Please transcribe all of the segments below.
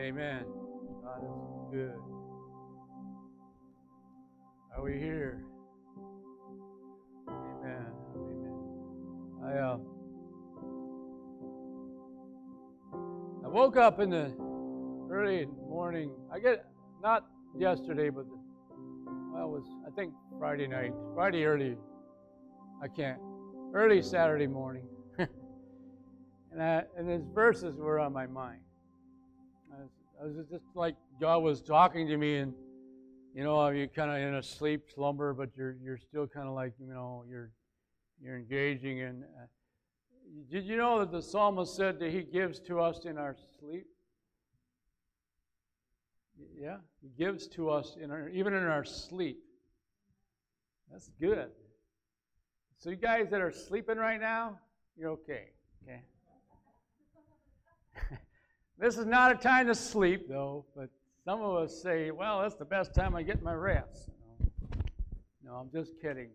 Amen. God is good. Are we here? Amen. Amen. I uh, I woke up in the early morning. I get not yesterday, but the, well, it was I think Friday night, Friday early. I can't early Saturday morning, and I, and his verses were on my mind. I was, just like God was talking to me, and you know, you're kind of in a sleep slumber, but you're you're still kind of like you know you're you're engaging in. Uh, did you know that the psalmist said that he gives to us in our sleep? Yeah, he gives to us in our even in our sleep. That's good. So you guys that are sleeping right now, you're okay. Okay. this is not a time to sleep though, but some of us say, well, that's the best time I get my rest. No, I'm just kidding.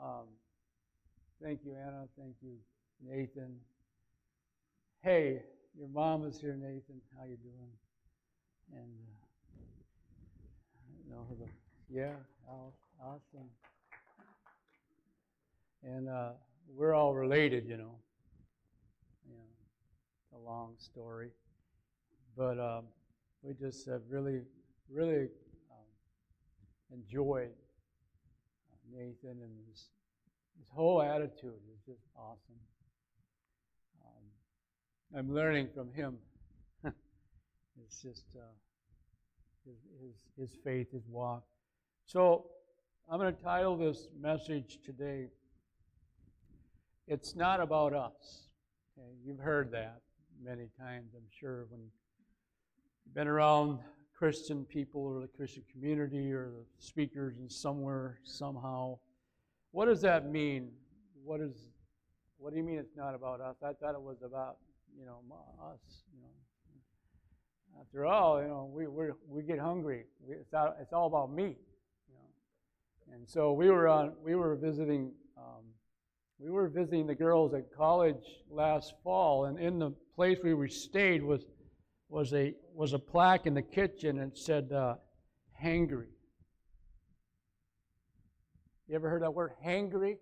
Um, thank you, Anna. Thank you, Nathan. Hey, your mom is here, Nathan. How you doing? And uh, know her. Yeah, awesome. And uh, we're all related, you know. You know, it's a long story, but. Um, we just have really, really um, enjoyed uh, Nathan and his, his whole attitude is just awesome. Um, I'm learning from him. it's just uh, his, his, his faith, his walk. So I'm going to title this message today, It's Not About Us. Okay, you've heard that many times, I'm sure, when been around Christian people or the Christian community or the speakers and somewhere, somehow. What does that mean? What is what do you mean it's not about us? I thought it was about, you know, us, you know. After all, you know, we we we get hungry. We, it's, all, it's all about me, you know. And so we were on we were visiting um, we were visiting the girls at college last fall, and in the place we stayed was was a was a plaque in the kitchen and said uh, hangry. You ever heard that word hangry?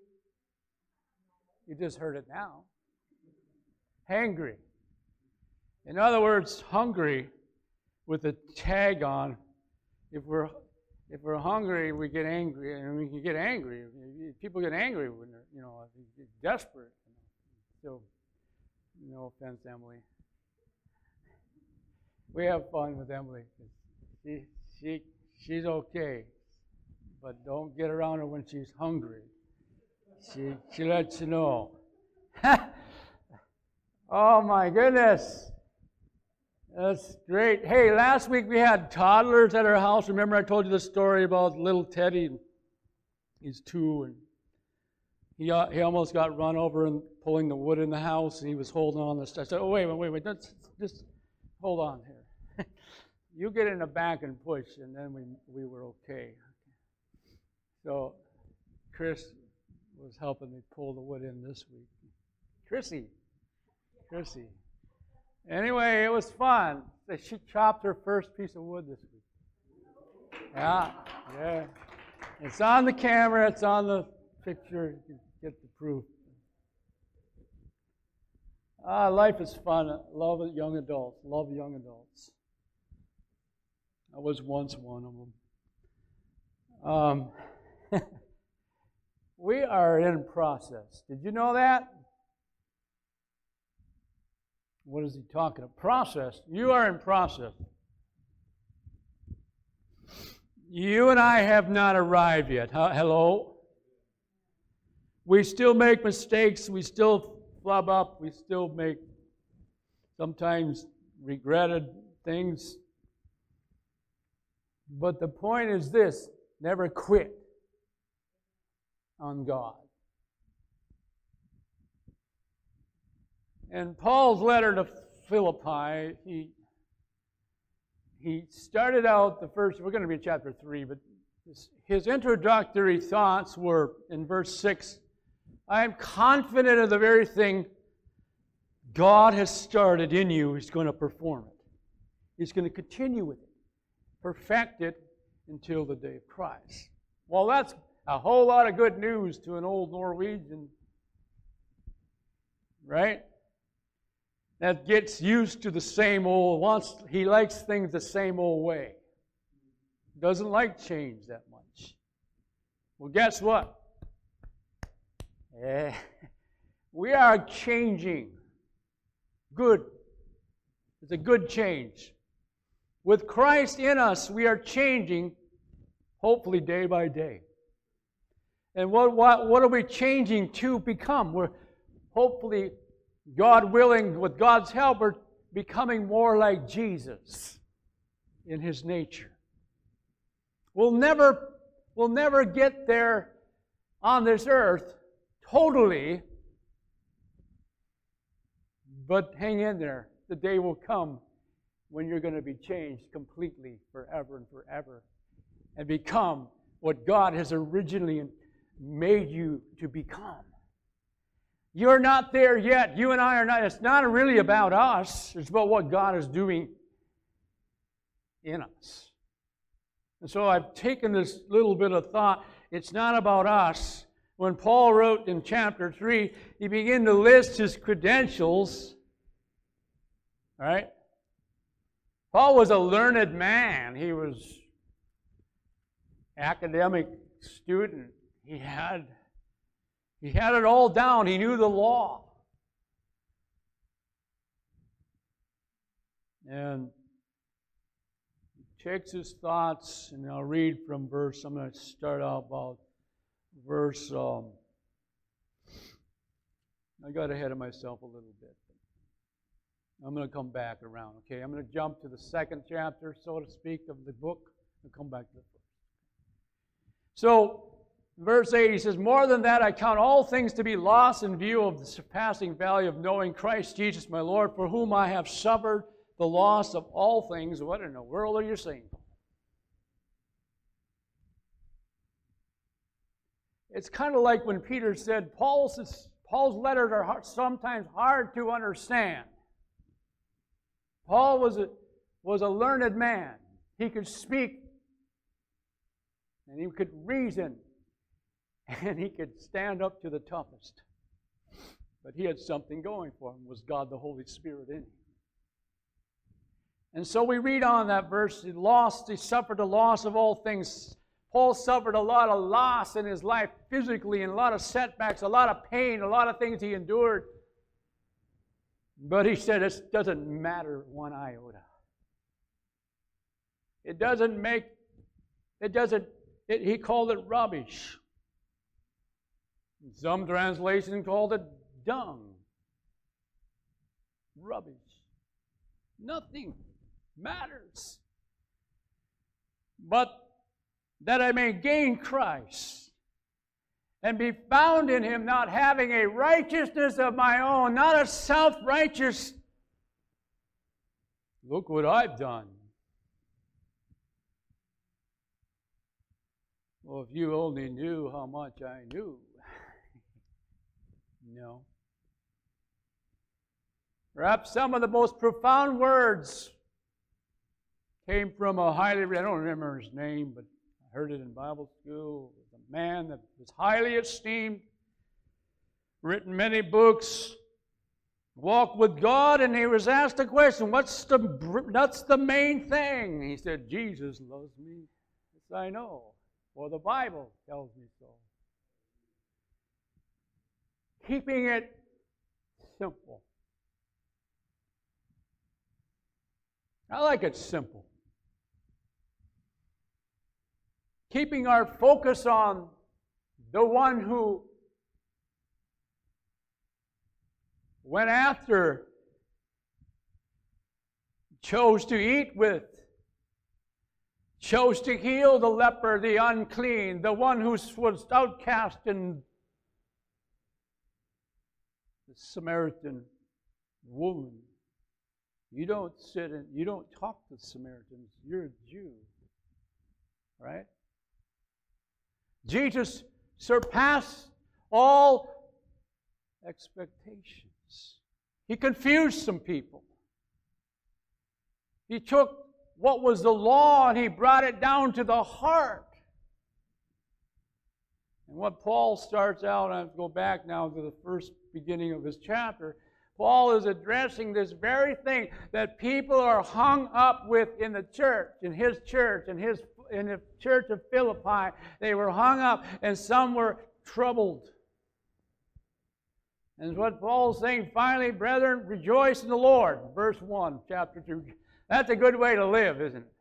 You just heard it now. Hangry. In other words, hungry with a tag on. If we're if we're hungry, we get angry, and we can get angry. People get angry when they're, you know, desperate. So, no offense, Emily we have fun with Emily. She, she, she's okay, but don't get around her when she's hungry. She, she lets you know. oh my goodness. That's great. Hey, last week we had toddlers at our house. Remember, I told you the story about little Teddy? He's two, and he, uh, he almost got run over and pulling the wood in the house, and he was holding on the. I said, "Oh wait, wait, wait, wait! Just, just hold on here." You get in the back and push, and then we, we were okay. So Chris was helping me pull the wood in this week. Chrissy. Chrissy. Anyway, it was fun. She chopped her first piece of wood this week. Yeah, yeah. It's on the camera, it's on the picture. You get the proof. Ah, life is fun. Love young adults. Love young adults. I was once one of them. Um, we are in process. Did you know that? What is he talking about? Process. You are in process. You and I have not arrived yet. Hello? We still make mistakes. We still flub up. We still make sometimes regretted things. But the point is this never quit on God. In Paul's letter to Philippi, he, he started out the first, we're going to be in chapter 3, but his, his introductory thoughts were in verse 6 I am confident of the very thing God has started in you, He's going to perform it. He's going to continue with it, perfect it until the day of Christ. Well, that's a whole lot of good news to an old Norwegian, right? That gets used to the same old, wants, he likes things the same old way. Doesn't like change that much. Well, guess what? Eh, we are changing. Good. It's a good change. With Christ in us, we are changing, hopefully day by day. And what, what, what are we changing to become? We're hopefully, God willing, with God's help, we're becoming more like Jesus in his nature. We'll never, we'll never get there on this earth totally, but hang in there. The day will come when you're going to be changed completely forever and forever and become what God has originally made you to become. You're not there yet. You and I are not. It's not really about us, it's about what God is doing in us. And so I've taken this little bit of thought. It's not about us. When Paul wrote in chapter 3, he began to list his credentials. Right? Paul was a learned man. He was academic student. He had he had it all down. He knew the law. And he takes his thoughts, and I'll read from verse, I'm going to start out about verse, um, I got ahead of myself a little bit. I'm going to come back around, okay? I'm going to jump to the second chapter, so to speak, of the book and come back to the first. So, verse 8, he says, More than that, I count all things to be lost in view of the surpassing value of knowing Christ Jesus my Lord, for whom I have suffered the loss of all things. What in the world are you saying? It's kind of like when Peter said, Paul's, Paul's letters are sometimes hard to understand. Paul was a, was a learned man. He could speak and he could reason and he could stand up to the toughest. But he had something going for him was God the Holy Spirit in him. And so we read on that verse, he lost, he suffered the loss of all things. Paul suffered a lot of loss in his life physically and a lot of setbacks, a lot of pain, a lot of things he endured. But he said it doesn't matter one iota. It doesn't make, it doesn't, it, he called it rubbish. Some translation called it dung. Rubbish. Nothing matters. But that I may gain Christ and be found in him, not having a righteousness of my own, not a self righteous. Look what I've done. Well, if you only knew how much I knew. no. Perhaps some of the most profound words came from a highly, I don't remember his name, but I heard it in Bible school man that was highly esteemed, written many books, walked with God, and he was asked a question What's the, that's the main thing? He said, Jesus loves me. Yes, I know. Or the Bible tells me so. Keeping it simple. I like it simple. Keeping our focus on the one who went after, chose to eat with, chose to heal the leper, the unclean, the one who was outcast and the Samaritan woman. You don't sit and you don't talk to Samaritans. You're a Jew. Right? Jesus surpassed all expectations. He confused some people. He took what was the law and he brought it down to the heart. And what Paul starts out, I go back now to the first beginning of his chapter. Paul is addressing this very thing that people are hung up with in the church, in his church, in his in the church of Philippi. They were hung up, and some were troubled. And what Paul's saying, finally, brethren, rejoice in the Lord. Verse 1, chapter 2. That's a good way to live, isn't it?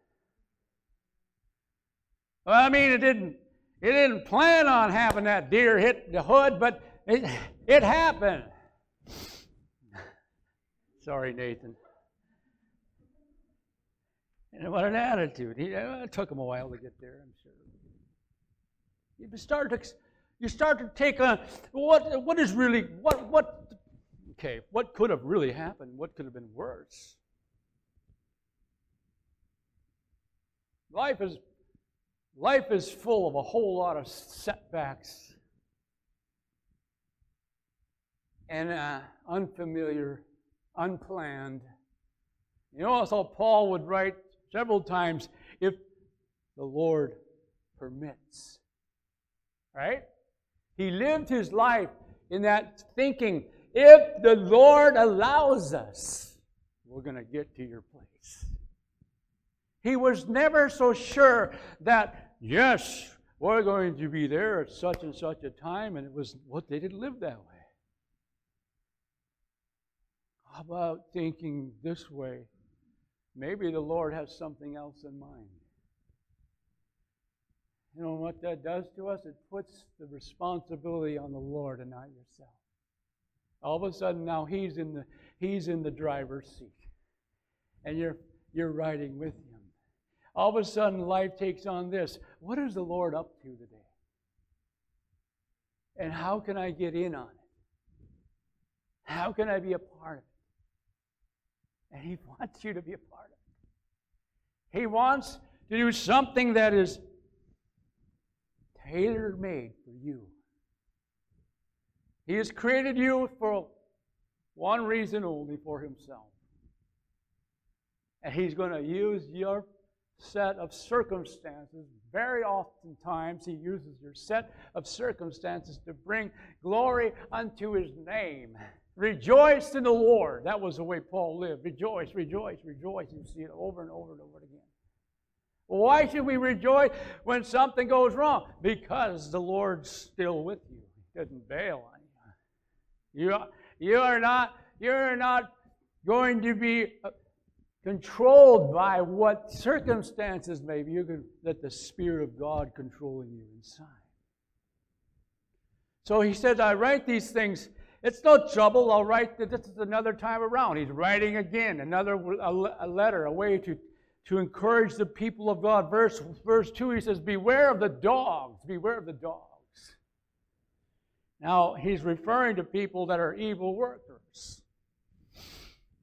Well, I mean, it didn't, it didn't plan on having that deer hit the hood, but it, it happened. Sorry, Nathan. And what an attitude. He, it took him a while to get there, I'm sure. You start to, you start to take on what, what is really, what, what, okay, what could have really happened? What could have been worse? Life is, life is full of a whole lot of setbacks and uh, unfamiliar, unplanned. You know, so Paul would write several times, if the Lord permits. Right? He lived his life in that thinking, if the Lord allows us, we're going to get to your place. He was never so sure that, yes, we're going to be there at such and such a time, and it was what they didn't live that way. How about thinking this way? Maybe the Lord has something else in mind. You know what that does to us? It puts the responsibility on the Lord and not yourself. All of a sudden now he's in the he's in the driver's seat. And you're you're riding with him. All of a sudden life takes on this. What is the Lord up to today? And how can I get in on it? How can I be a part of it? And He wants you to be a part. He wants to do something that is tailor made for you. He has created you for one reason only for Himself. And He's going to use your set of circumstances. Very oftentimes, He uses your set of circumstances to bring glory unto His name. Rejoice in the Lord. That was the way Paul lived. Rejoice, rejoice, rejoice. You see it over and over and over again. Why should we rejoice when something goes wrong? Because the Lord's still with you. He doesn't bail on you. You, you are not you're not going to be uh, controlled by what circumstances may be. You can let the Spirit of God controlling you inside. So he says, I write these things it's no trouble. I'll write this is another time around. He's writing again, another a, letter, a way to, to encourage the people of God. Verse, verse 2, he says, Beware of the dogs. Beware of the dogs. Now, he's referring to people that are evil workers.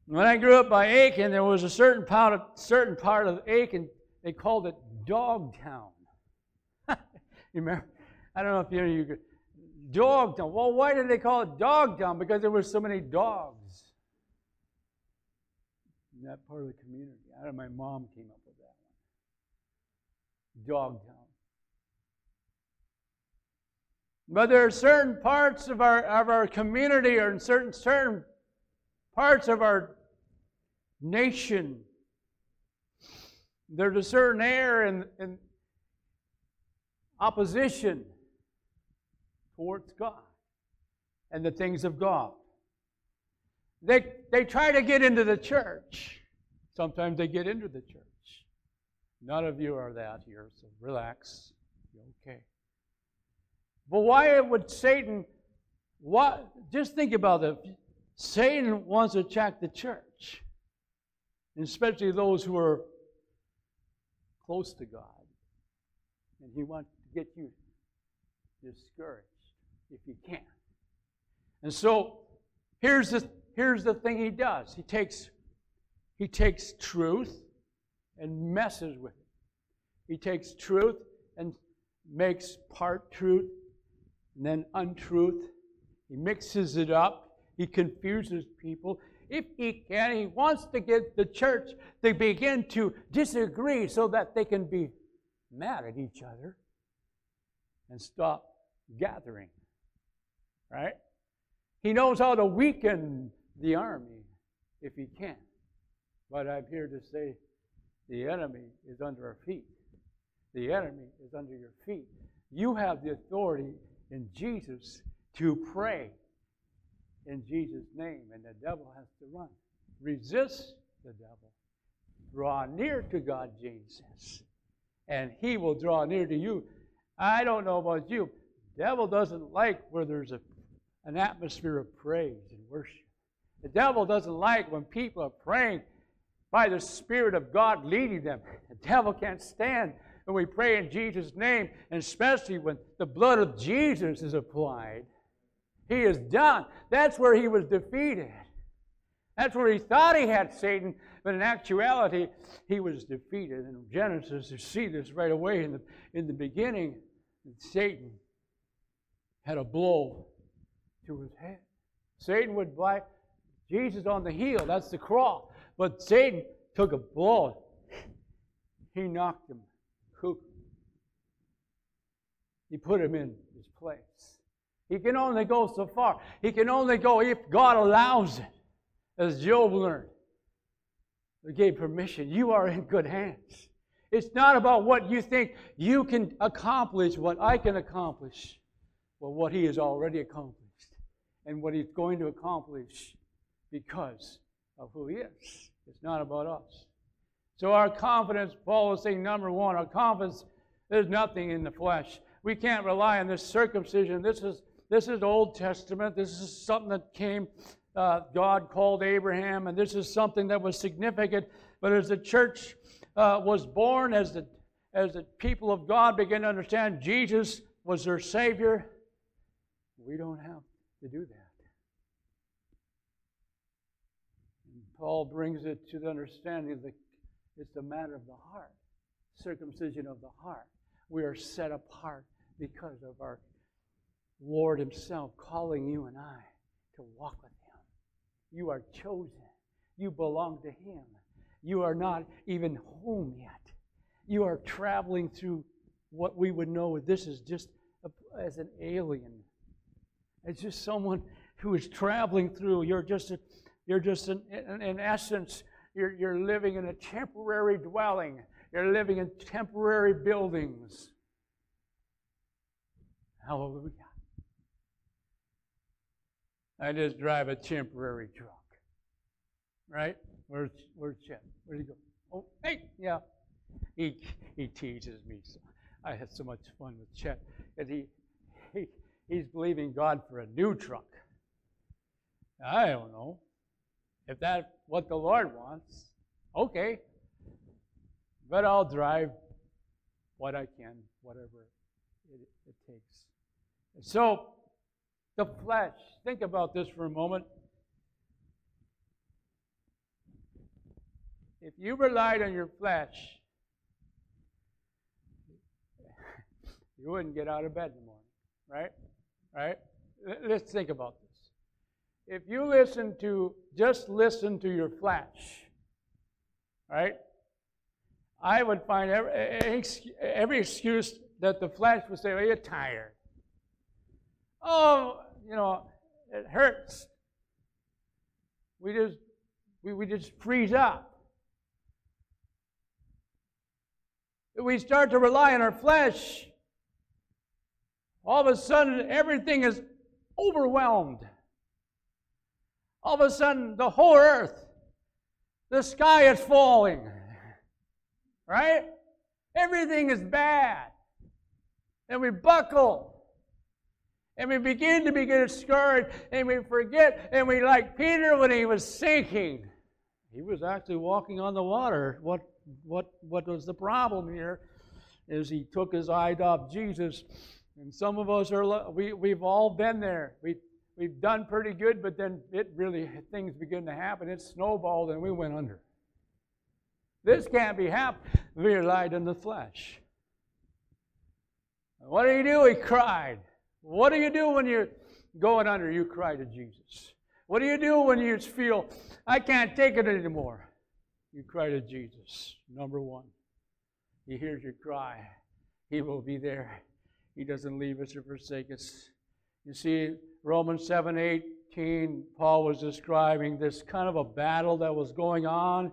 When I grew up by Aiken, there was a certain part of, certain part of Aiken, they called it Dogtown. you remember? I don't know if any of you, you could Dog town. Well, why did they call it dog town? Because there were so many dogs in that part of the community. I don't know my mom came up with that one. Dog town. But there are certain parts of our of our community or in certain certain parts of our nation. There's a certain air and, and opposition towards God and the things of God. They, they try to get into the church. Sometimes they get into the church. None of you are that here, so relax. You're okay. But why would Satan, what, just think about it. Satan wants to attack the church, especially those who are close to God. And he wants to get you discouraged if you can. And so here's the, here's the thing he does. He takes, he takes truth and messes with it. He takes truth and makes part truth and then untruth. He mixes it up. He confuses people. If he can, he wants to get the church to begin to disagree so that they can be mad at each other and stop gathering. Right? He knows how to weaken the army if he can. But I'm here to say the enemy is under our feet. The enemy is under your feet. You have the authority in Jesus to pray in Jesus' name, and the devil has to run. Resist the devil. Draw near to God, says, and he will draw near to you. I don't know about you. Devil doesn't like where there's a, an atmosphere of praise and worship. The devil doesn't like when people are praying by the Spirit of God leading them. The devil can't stand when we pray in Jesus' name, and especially when the blood of Jesus is applied. He is done. That's where he was defeated. That's where he thought he had Satan, but in actuality, he was defeated. In Genesis, you see this right away in the, in the beginning. Satan had a blow to his head. Satan would bite Jesus on the heel, that's the cross. But Satan took a blow. He knocked him He put him in his place. He can only go so far. He can only go if God allows it, as Job learned. He gave permission. You are in good hands. It's not about what you think you can accomplish, what I can accomplish, but what He has already accomplished and what He's going to accomplish because of who He is. It's not about us. So, our confidence, Paul is saying, number one, our confidence, there's nothing in the flesh. We can't rely on this circumcision. This is, this is Old Testament. This is something that came, uh, God called Abraham, and this is something that was significant. But as the church uh, was born, as the, as the people of God began to understand Jesus was their Savior, we don't have to do that. And Paul brings it to the understanding that it's a matter of the heart, circumcision of the heart. We are set apart because of our Lord Himself calling you and I to walk with Him. You are chosen. You belong to Him. You are not even home yet. You are traveling through what we would know this is just as an alien. It's just someone who is traveling through. You're just, a, you're just an, in, in essence, you're, you're living in a temporary dwelling. You're living in temporary buildings. Hallelujah. I just drive a temporary truck. Right? Where's, where's Chet? Where'd he go? Oh, hey, yeah. He, he teases me. So I had so much fun with Chet. And he, he, he's believing God for a new truck. I don't know. If that's what the Lord wants, okay. But I'll drive what I can, whatever it, it takes. So, the flesh, think about this for a moment. If you relied on your flesh, you wouldn't get out of bed in the morning, right? Right? Let's think about this. If you listen to, just listen to your flesh, right? I would find every, every excuse that the flesh would say, well, you're tired. Oh, you know, it hurts. We just we, we just freeze up. We start to rely on our flesh, all of a sudden everything is overwhelmed. All of a sudden, the whole earth, the sky is falling. Right? Everything is bad. And we buckle. And we begin to be discouraged and we forget. And we, like Peter when he was sinking, he was actually walking on the water. What, what, what was the problem here? Is he took his eye off Jesus. And some of us are, we, we've all been there. We, we've done pretty good, but then it really, things begin to happen. It snowballed and we went under. This can't be happening. We relied on the flesh. What do you do? He cried. What do you do when you're going under? You cry to Jesus. What do you do when you feel, I can't take it anymore? You cry to Jesus, number one. He hears your cry. He will be there. He doesn't leave us or forsake us. You see, Romans 7 18, Paul was describing this kind of a battle that was going on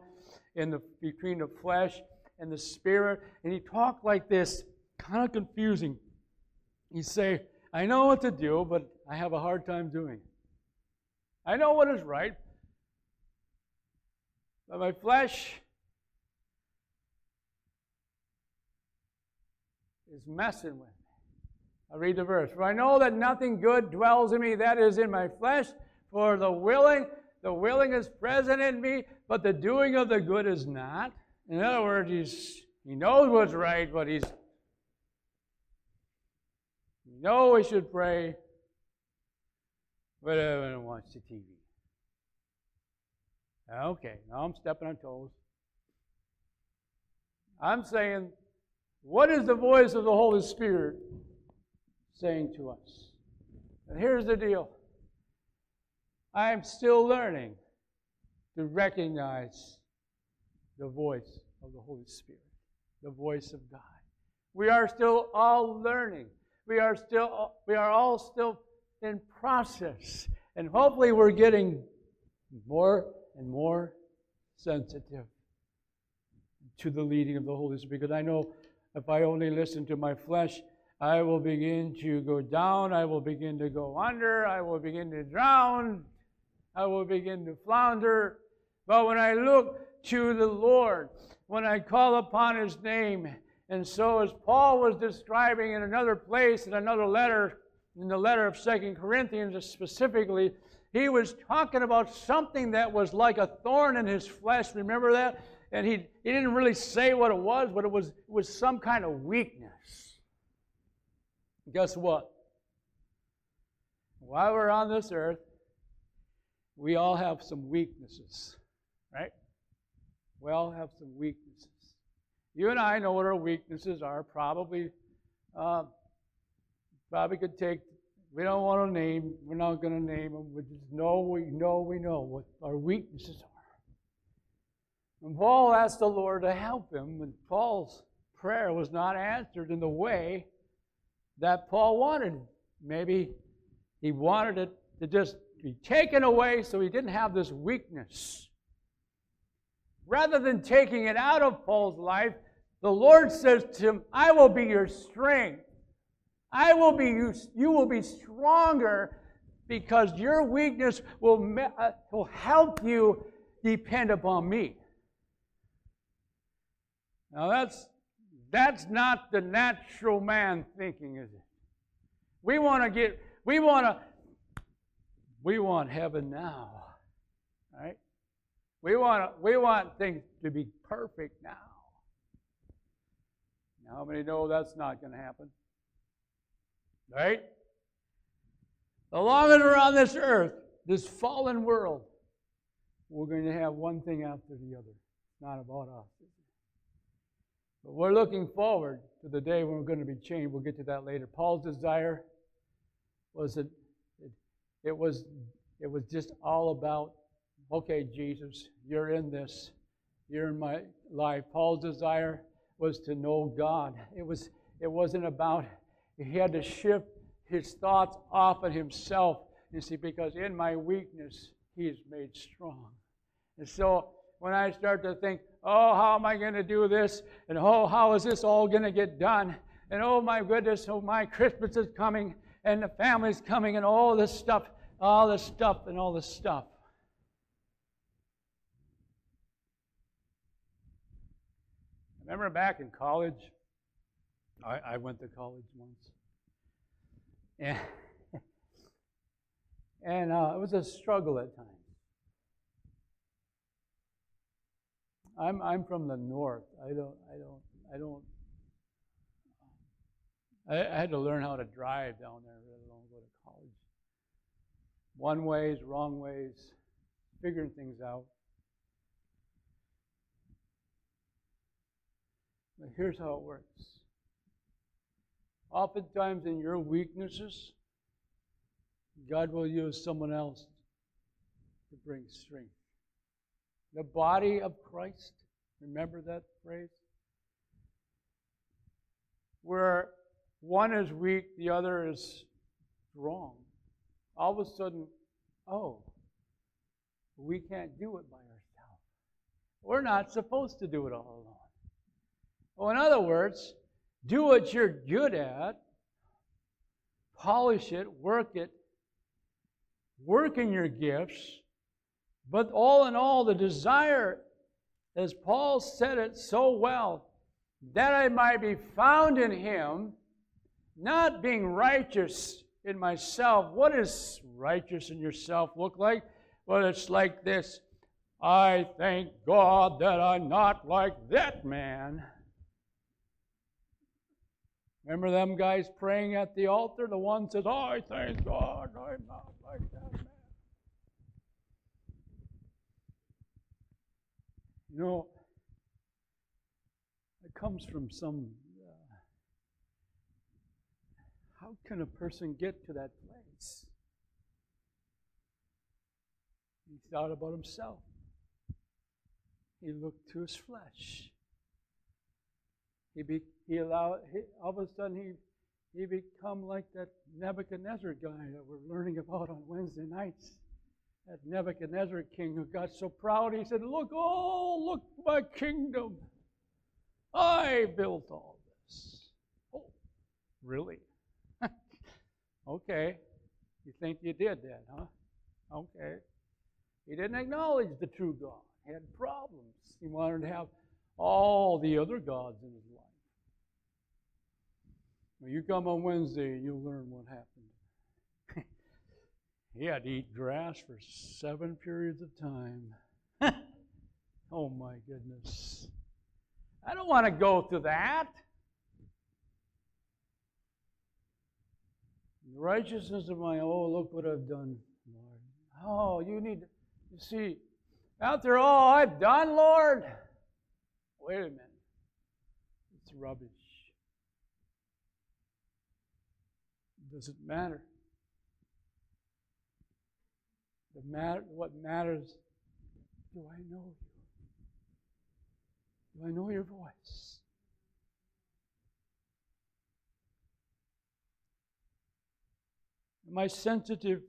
in the, between the flesh and the spirit. And he talked like this, kind of confusing. He say, I know what to do, but I have a hard time doing it. I know what is right, but my flesh is messing with me. I read the verse. For I know that nothing good dwells in me, that is in my flesh. For the willing, the willing is present in me, but the doing of the good is not. In other words, he's he knows what's right, but he's he knows he should pray, but uh, I don't watch the TV. Okay, now I'm stepping on toes. I'm saying, what is the voice of the Holy Spirit saying to us? And here's the deal I'm still learning to recognize the voice of the Holy Spirit, the voice of God. We are still all learning. We are still we are all still in process. And hopefully we're getting more and more sensitive to the leading of the Holy Spirit. Because I know if I only listen to my flesh, I will begin to go down, I will begin to go under, I will begin to drown, I will begin to flounder. But when I look to the Lord, when I call upon His name, and so as Paul was describing in another place, in another letter, in the letter of Second Corinthians specifically, he was talking about something that was like a thorn in his flesh. Remember that? And he, he didn't really say what it was, but it was, it was some kind of weakness. Guess what? While we're on this earth, we all have some weaknesses, right? We all have some weaknesses. You and I know what our weaknesses are. Probably, uh, probably could take we don't want to name, we're not going to name them. We just know we know we know what our weaknesses are. And Paul asked the Lord to help him, and Paul's prayer was not answered in the way that Paul wanted. Maybe he wanted it to just be taken away so he didn't have this weakness. Rather than taking it out of Paul's life, the Lord says to him, I will be your strength. I will be you, you will be stronger because your weakness will, uh, will help you depend upon me. Now that's that's not the natural man thinking, is it? We want to get we want to we want heaven now. Right? We want we want things to be perfect now. How many know that's not going to happen? Right? As long as we're on this earth, this fallen world, we're going to have one thing after the other. Not about us. But we're looking forward to the day when we're going to be changed. We'll get to that later. Paul's desire was that it, was it was just all about, okay, Jesus, you're in this. You're in my life. Paul's desire was to know God. It was it wasn't about he had to shift his thoughts off of himself. You see, because in my weakness, he is made strong. And so when I start to think, oh, how am I going to do this? And oh, how is this all going to get done? And oh, my goodness, oh, my Christmas is coming, and the family's coming, and all this stuff, all this stuff, and all this stuff. Remember back in college? I, I went to college once. And, and uh, it was a struggle at times. I'm, I'm from the north. I don't, I don't, I don't, I, I had to learn how to drive down there, let alone go to college. One ways, wrong ways, figuring things out. But here's how it works Oftentimes, in your weaknesses, God will use someone else to bring strength. The body of Christ, remember that phrase? Where one is weak, the other is strong. All of a sudden, oh, we can't do it by ourselves. We're not supposed to do it all alone. Well, in other words, do what you're good at, polish it, work it, work in your gifts, but all in all, the desire, as Paul said it so well, that I might be found in him, not being righteous in myself. What does righteous in yourself look like? Well, it's like this I thank God that I'm not like that man. Remember them guys praying at the altar? The one says, I thank God I'm not like that man. You know, it comes from some. Uh, how can a person get to that place? He thought about himself. He looked to his flesh. He, be, he allowed, he, all of a sudden, he, he become like that Nebuchadnezzar guy that we're learning about on Wednesday nights. That Nebuchadnezzar king who got so proud, he said, Look, oh, look, my kingdom. I built all this. Oh, really? okay. You think you did then, huh? Okay. He didn't acknowledge the true God. He had problems. He wanted to have all the other gods in his life. When you come on Wednesday, and you'll learn what happened. He had to eat grass for seven periods of time. oh my goodness. I don't want to go through that. The righteousness of my, oh, look what I've done, Lord. Oh, you need, you see, after all I've done, Lord, wait a minute. It's rubbish. Does it matter? The matter, what matters, do I know you? Do I know your voice? Am I sensitive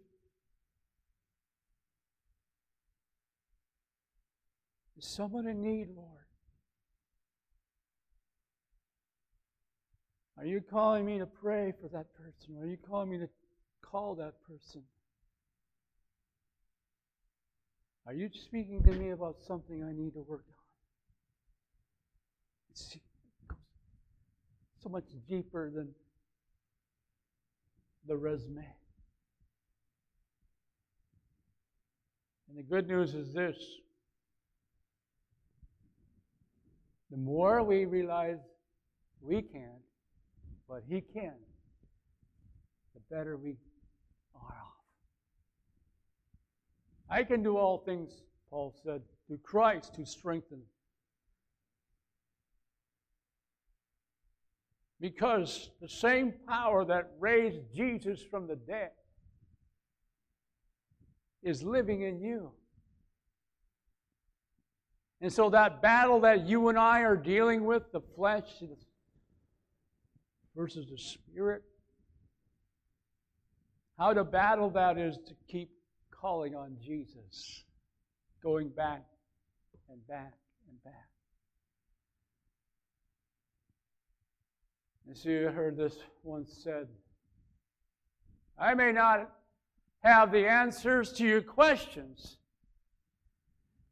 Is someone in need, Lord? Are you calling me to pray for that person? Are you calling me to call that person? Are you speaking to me about something I need to work on? It's so much deeper than the resume. And the good news is this the more we realize we can't, but He can, the better we are off. I can do all things, Paul said, through Christ who strengthens. Because the same power that raised Jesus from the dead is living in you. And so that battle that you and I are dealing with, the flesh versus the spirit, how to battle that is to keep calling on Jesus, going back and back and back. And see, I heard this once said I may not have the answers to your questions,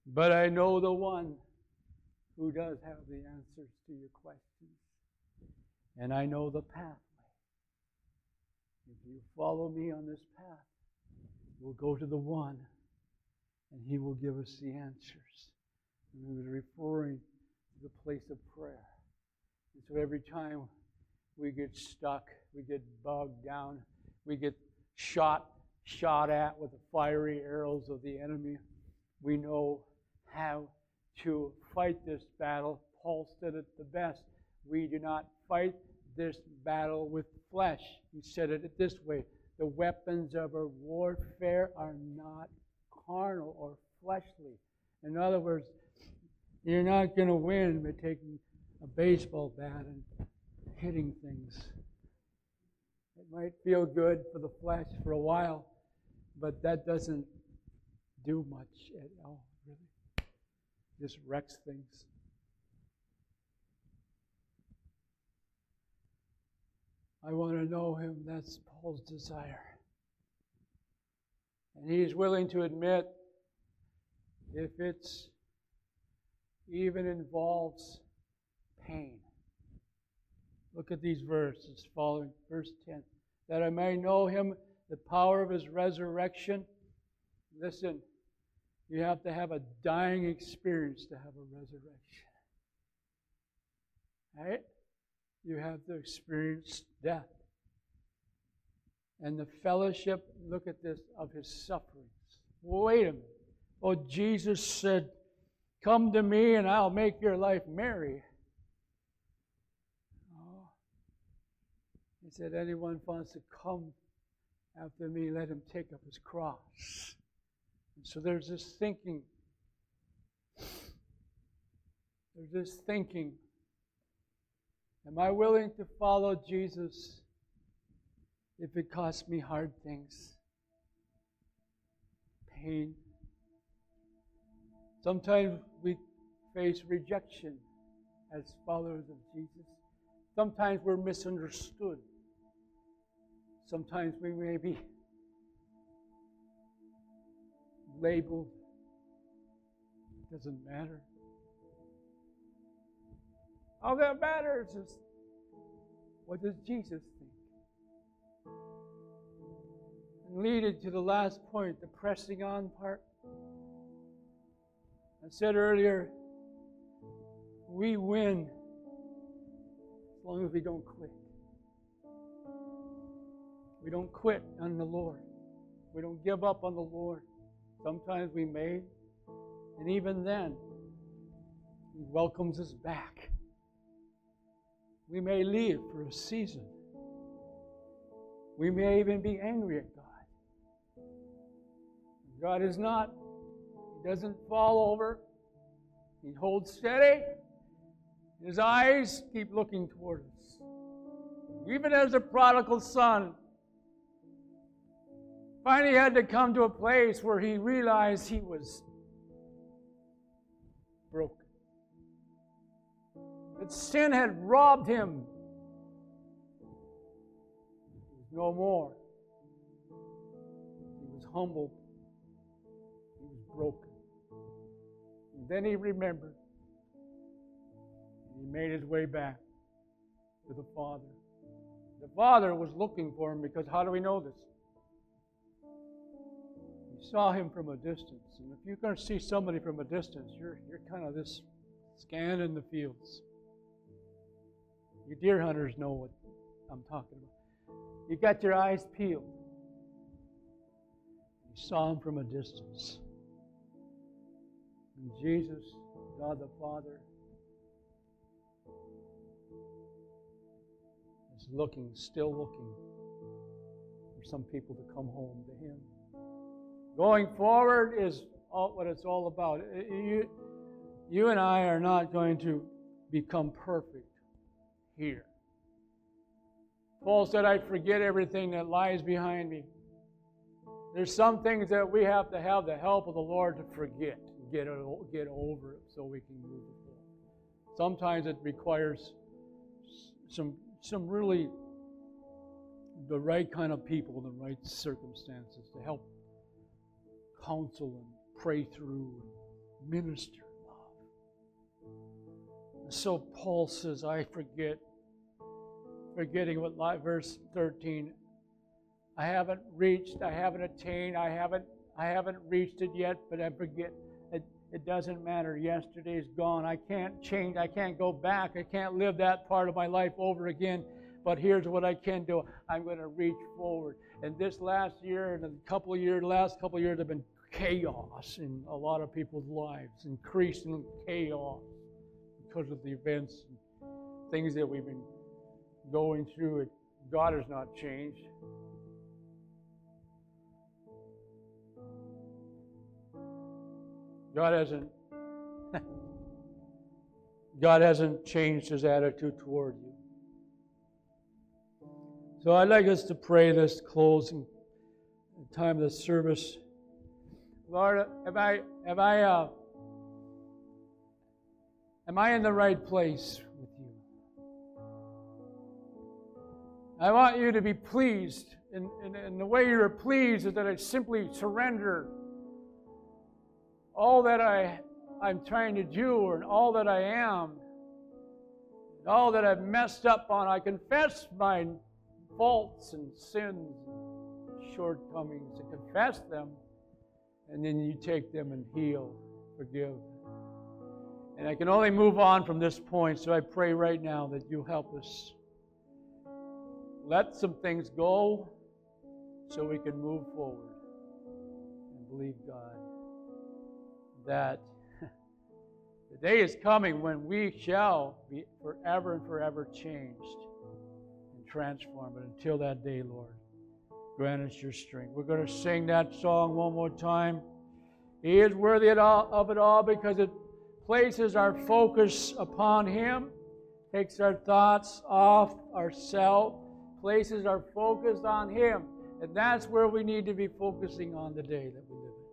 but I know the one who does have the answers to your questions. And I know the pathway. If you follow me on this path, we'll go to the one, and he will give us the answers. And he was referring to the place of prayer. And so every time we get stuck, we get bogged down, we get shot, shot at with the fiery arrows of the enemy, we know how to fight this battle. Paul said it the best. We do not fight this battle with flesh. He said it this way The weapons of our warfare are not carnal or fleshly. In other words, you're not going to win by taking a baseball bat and hitting things. It might feel good for the flesh for a while, but that doesn't do much at all, really. Just wrecks things. I want to know him. That's Paul's desire. And he's willing to admit if it's even involves pain. Look at these verses following verse 10. That I may know him, the power of his resurrection. Listen, you have to have a dying experience to have a resurrection. Right? You have to experience death. And the fellowship, look at this, of his sufferings. Wait a minute. Oh, Jesus said, Come to me and I'll make your life merry. Oh. He said, Anyone wants to come after me, let him take up his cross. And so there's this thinking. There's this thinking. Am I willing to follow Jesus if it costs me hard things? Pain. Sometimes we face rejection as followers of Jesus. Sometimes we're misunderstood. Sometimes we may be labeled. It doesn't matter. All that matters is what does Jesus think? And lead it to the last point, the pressing on part. I said earlier, we win as long as we don't quit. We don't quit on the Lord. We don't give up on the Lord. Sometimes we may, and even then, He welcomes us back. We may leave for a season. We may even be angry at God. God is not, He doesn't fall over. He holds steady. His eyes keep looking toward us. Even as the prodigal son finally had to come to a place where he realized he was That sin had robbed him. Was no more. He was humbled. He was broken. And then he remembered. He made his way back to the Father. The Father was looking for him because how do we know this? He saw him from a distance. And if you're going to see somebody from a distance, you're, you're kind of this scanning the fields. You deer hunters know what I'm talking about. You got your eyes peeled. You saw him from a distance. And Jesus, God the Father, is looking, still looking for some people to come home to Him. Going forward is all, what it's all about. You, you and I are not going to become perfect here. Paul said, I forget everything that lies behind me. There's some things that we have to have the help of the Lord to forget, get, get over it so we can move forward. Sometimes it requires some, some really the right kind of people the right circumstances to help counsel and pray through and minister love. And so Paul says, I forget forgetting what verse 13 I haven't reached, I haven't attained, I haven't I haven't reached it yet, but I forget it, it doesn't matter. Yesterday's gone. I can't change. I can't go back. I can't live that part of my life over again. But here's what I can do. I'm going to reach forward. And this last year and a couple of years, last couple of years have been chaos in a lot of people's lives, increasing chaos because of the events and things that we've been going through it. God has not changed. God hasn't God hasn't changed his attitude toward you. So I'd like us to pray this closing time of the service. Lord, have I have I uh, am I in the right place I want you to be pleased, and, and, and the way you're pleased is that I simply surrender all that I I'm trying to do and all that I am, and all that I've messed up on. I confess my faults and sins and shortcomings and confess them, and then you take them and heal, forgive. And I can only move on from this point, so I pray right now that you help us. Let some things go so we can move forward and believe God that the day is coming when we shall be forever and forever changed and transformed. But until that day, Lord, grant us your strength. We're going to sing that song one more time. He is worthy of it all because it places our focus upon Him, takes our thoughts off ourselves, places are focused on Him. And that's where we need to be focusing on the day that we live in.